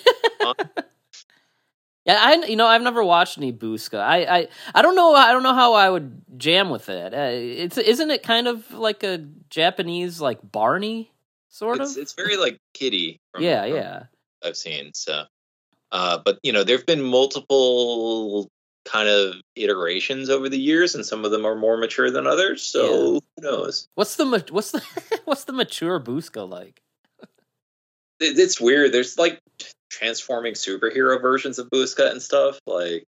S1: Yeah, I you know I've never watched any Booska. I I I don't know I don't know how I would jam with it. Uh, it's isn't it kind of like a Japanese like Barney sort
S3: It's
S1: of?
S3: it's very like Kitty. From,
S1: yeah,
S3: from
S1: yeah.
S3: I've seen so. Uh, but you know, there've been multiple kind of iterations over the years, and some of them are more mature than others. So who knows?
S1: What's the ma- what's the (laughs) what's the mature Booska like?
S3: It, it's weird. There's like transforming superhero versions of Booska and stuff. Like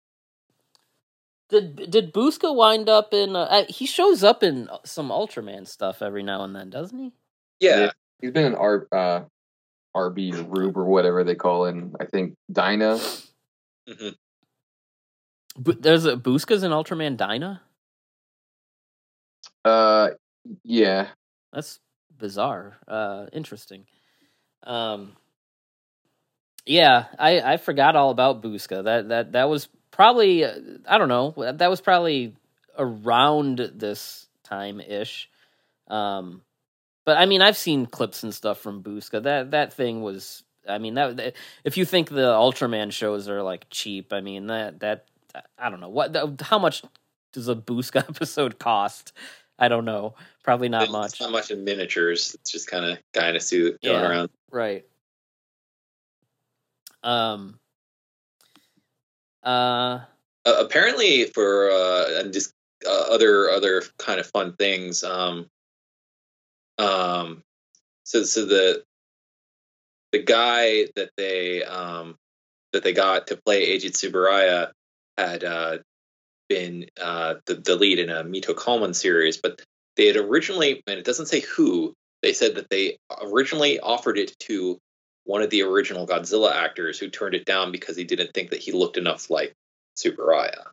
S1: Did did Booska wind up in? Uh, uh, he shows up in some Ultraman stuff every now and then, doesn't he?
S3: yeah,
S2: Yeah. He's been in R, uh, RB or Rube or whatever they call it. I think Dyna.
S3: mhm.
S1: Bo- there's a Booska's in Ultraman Dyna.
S2: Uh, yeah.
S1: That's bizarre. Uh, interesting. Um, yeah, I I forgot all about Booska. That that that was probably uh, I don't know. That was probably around this time ish. Um, but I mean, I've seen clips and stuff from Booska. That that thing was. I mean, that, that if you think the Ultraman shows are like cheap, I mean that that I don't know what how much does a Booska (laughs) episode cost? I don't know. Probably not
S3: It's
S1: much.
S3: Not much in miniatures. It's just kind of guy in a suit going
S1: Yeah.
S3: around.
S1: Right. Um. Uh.
S3: Uh, apparently, for uh, and just uh, other other kind of fun things. Um, um, so so the the guy that they um that they got to play Eiji Tsuburaya had uh been uh the, the lead in a Mito Komon series, but they had originally and it doesn't say who they said that they originally offered it to one of the original Godzilla actors who turned it down because he didn't think that he looked enough like Tsuburaya.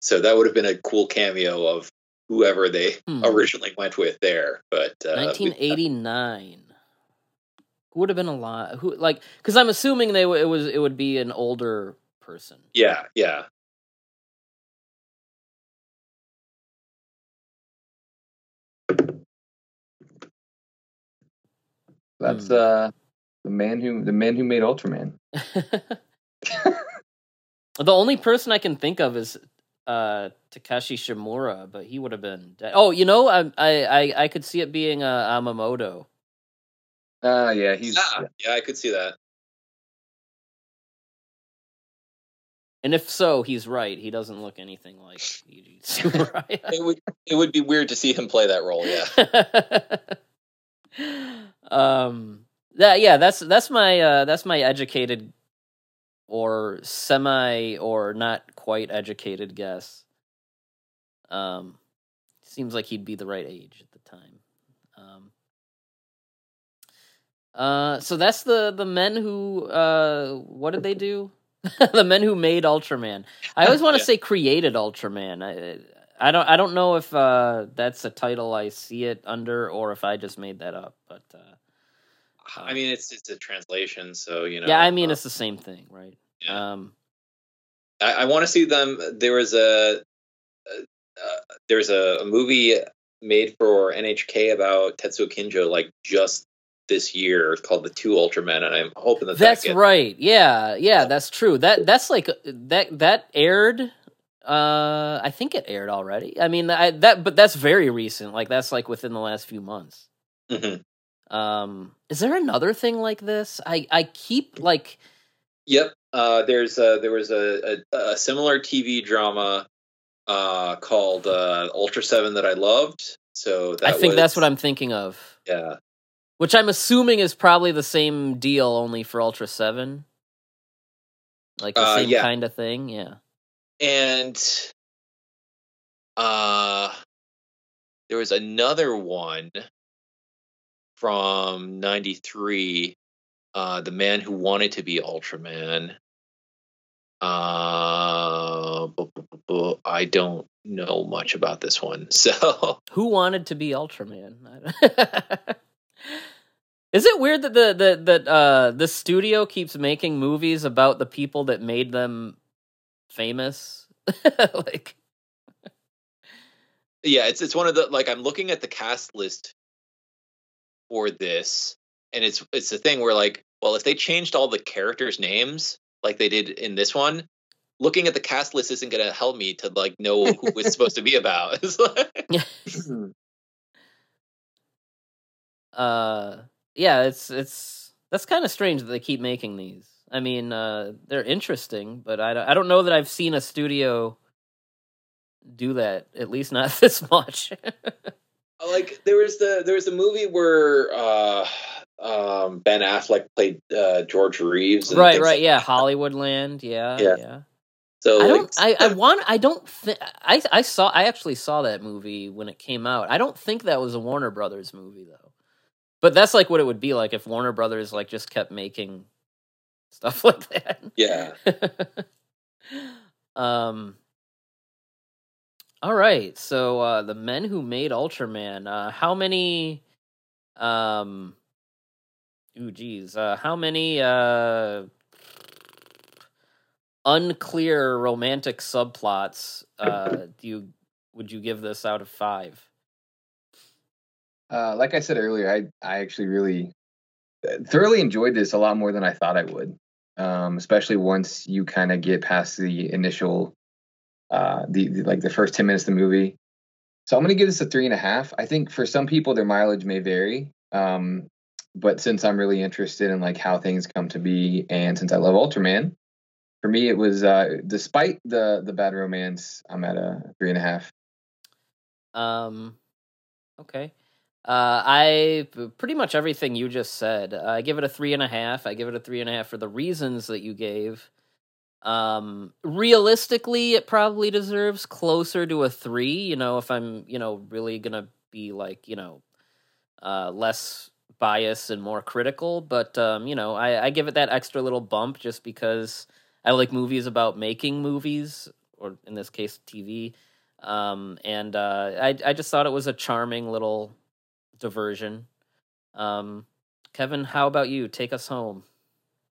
S3: So that would have been a cool cameo of whoever they
S1: Hmm.
S3: originally went with there. But uh,
S1: 1989. Who would have been a lot. Who like? Because I'm assuming they it was it would be an older person.
S3: yeah, yeah.
S2: That's
S1: Hmm.
S2: uh the man who the man who made Ultraman. (laughs)
S1: the only person I can think of is uh Takashi Shimura, but he would have been dead. Oh, you know, I I I, I could see it being uh, Amamoto.
S2: Ah, yeah, he's
S3: yeah, yeah, I could see that.
S1: And if so, he's right. He doesn't look anything like Eiji (laughs) Tsuburaya.
S3: It would it would be weird to see him play that role. Yeah. (laughs)
S1: um that yeah that's that's my uh that's my educated or semi or not quite educated guess um seems like he'd be the right age at the time um uh so that's the the men who uh what did they do (laughs) the men who made ultraman i always want to (laughs)
S3: Yeah.
S1: say created ultraman i I don't I don't know if uh, that's a title I see it under or if I just made that up. But uh,
S3: I mean, it's it's a translation, so you know.
S1: yeah, I mean
S3: uh,
S1: it's the same thing, right?
S3: Yeah.
S1: Um,
S3: I, I want to see them. There was a, uh, uh, there was a, a movie made for NHK about Tetsuo Kinjo like just this year called The Two Ultramen, and I'm hoping that
S1: that's
S3: that
S1: right. Yeah, yeah, that's true. That that's like that that aired. Uh, I think it aired already. I mean, I, that but that's very recent. Like that's like within the last few months.
S3: Mhm.
S1: Um, is there another thing like this? I I keep like
S3: Yep. Uh, there's a, there was a, a, a similar TV drama uh, called uh, Ultra Seven that I loved. So that
S1: I think that's what I'm thinking of.
S3: Yeah.
S1: Which I'm assuming is probably the same deal, only for Ultra Seven. Like the
S3: Uh,
S1: same
S3: yeah.
S1: kind of thing, yeah.
S3: and uh there was another one from '93, uh, "The Man Who Wanted to Be Ultraman." Uh, I don't know much about this one. (laughs) So,
S1: who wanted to be Ultraman? (laughs) Is it weird that the the that uh the studio keeps making movies about the people that made them famous? (laughs) like
S3: Yeah, it's it's one of the like I'm looking at the cast list for this and it's it's a thing where like well if they changed all the characters names like they did in this one looking at the cast list isn't going to help me to like know who it's (laughs) supposed to be about. (laughs)
S1: Uh yeah it's it's that's kind of strange that they keep making these. I mean uh they're interesting but i, don't, I don't know that i've seen a studio do that at least not (laughs) this much
S3: like there was the there was a movie where uh um Ben Affleck played uh George Reeves.
S1: right, right, like yeah, Hollywoodland, yeah, yeah. yeah.
S3: So
S1: I
S3: don't.
S1: Like, I, I (laughs) want. I don't think. I I saw. I actually saw that movie when it came out. I don't think that was a Warner Brothers movie though. But that's like what it would be like if Warner Brothers like just kept making stuff (laughs) like that.
S3: Yeah. (laughs)
S1: um. All right. So uh, the men who made Ultraman. Uh, how many? Um. Ooh, geez. Uh, how many? Uh, unclear romantic subplots uh, (clears throat) do you would you give this out of five?
S2: Uh, like I said earlier, I I actually really uh, thoroughly enjoyed this a lot more than I thought I would. Um, especially once you kind of get past the initial, uh, the, the, like the first ten minutes of the movie. So I'm gonna give this a three and a half. I think for some people their mileage may vary. Um, but since I'm really interested in like how things come to be, and since I love Ultraman, for me it was uh, despite the the bad romance, I'm at a three and a half.
S1: Um, okay. Uh, I pretty much everything you just said. I give it a three and a half. I give it a three and a half for the reasons that you gave. Um, realistically, it probably deserves closer to a three. You know, if I'm, you know, really gonna be like, you know, uh, less biased and more critical. But um, you know, I, I give it that extra little bump just because I like movies about making movies, or in this case, TV. Um, and uh, I I just thought it was a charming little diversion. Um, Kevin, how about you? Take us home.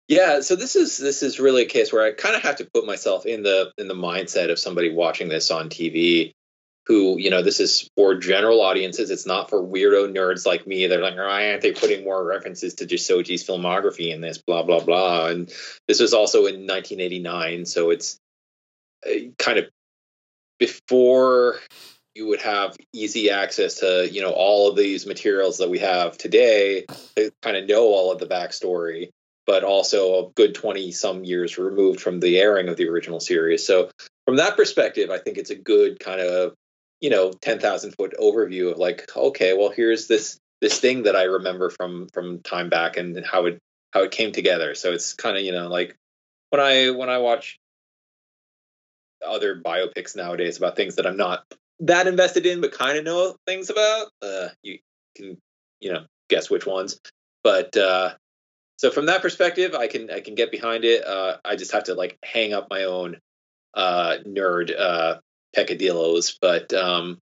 S3: Yeah, so this is this is really a case where I kind of have to put myself in the in the mindset of somebody watching this on TV who, you know, this is for general audiences. It's not for weirdo nerds like me. They're like, why aren't they putting more references to Jisoji's filmography in this? Blah blah blah. And this was also in 1989, so it's uh, kind of before you would have easy access to, you know, all of these materials that we have today to kind of know all of the backstory but also a good 20 some years removed from the airing of the original series. So from that perspective, I think it's a good kind of you know 10,000 foot overview of like okay well here's this this thing that I remember from from time back and how it how it came together so it's kind of you know like when I when I watch other biopics nowadays about things that I'm not that invested in but kind of know things about uh you can you know guess which ones but uh so from that perspective I can I can get behind it uh I just have to like hang up my own uh nerd uh peccadillos, but um,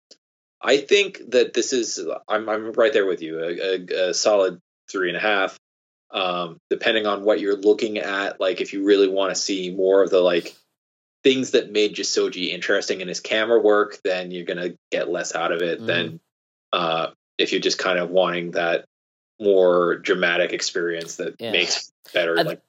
S3: I think that this is I'm I'm right there with you. A, a, a solid three and a half. Um, depending on what you're looking at, like if you really want to see more of the like things that made Jisoji interesting in his camera work, then you're gonna get less out of it mm. than uh, if you're just kind of wanting that more dramatic experience that yeah. makes better I, like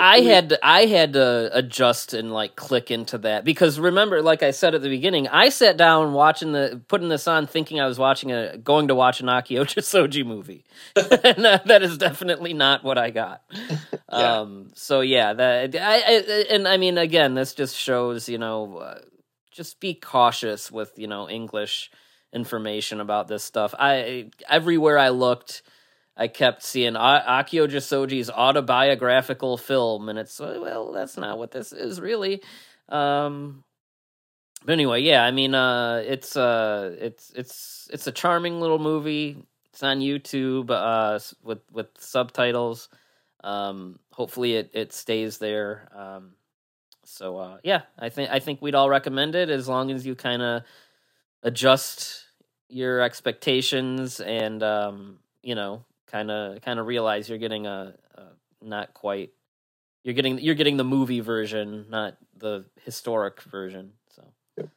S1: I had to, I had to adjust and like click into that because remember like I said at the beginning I sat down watching the putting this on thinking I was watching a going to watch an Akio Jisoji (laughs) movie (laughs) and uh, that is definitely not what I got (laughs) yeah. um so yeah that I, I, and I mean again this just shows you know uh, just be cautious with you know English information about this stuff I everywhere I looked I kept seeing Akio Jisoji's autobiographical film, and it's well, that's not what this is really. Um, but anyway, yeah, I mean, uh, it's uh, it's it's it's a charming little movie. It's on YouTube uh, with with subtitles. Um, hopefully, it it stays there. Um, so uh, yeah, I think I think we'd all recommend it as long as you kind of adjust your expectations and um, you know kind of kind of realize you're getting a, a not quite you're getting you're getting the movie version, not the historic version. So,
S2: Yep.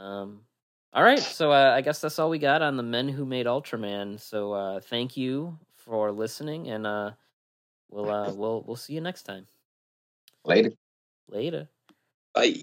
S1: um, all right. So uh, I guess that's all we got on the men who made Ultraman. So uh, thank you for listening, and uh, we'll uh, we'll we'll see you next time.
S2: Later.
S1: Later.
S3: Bye.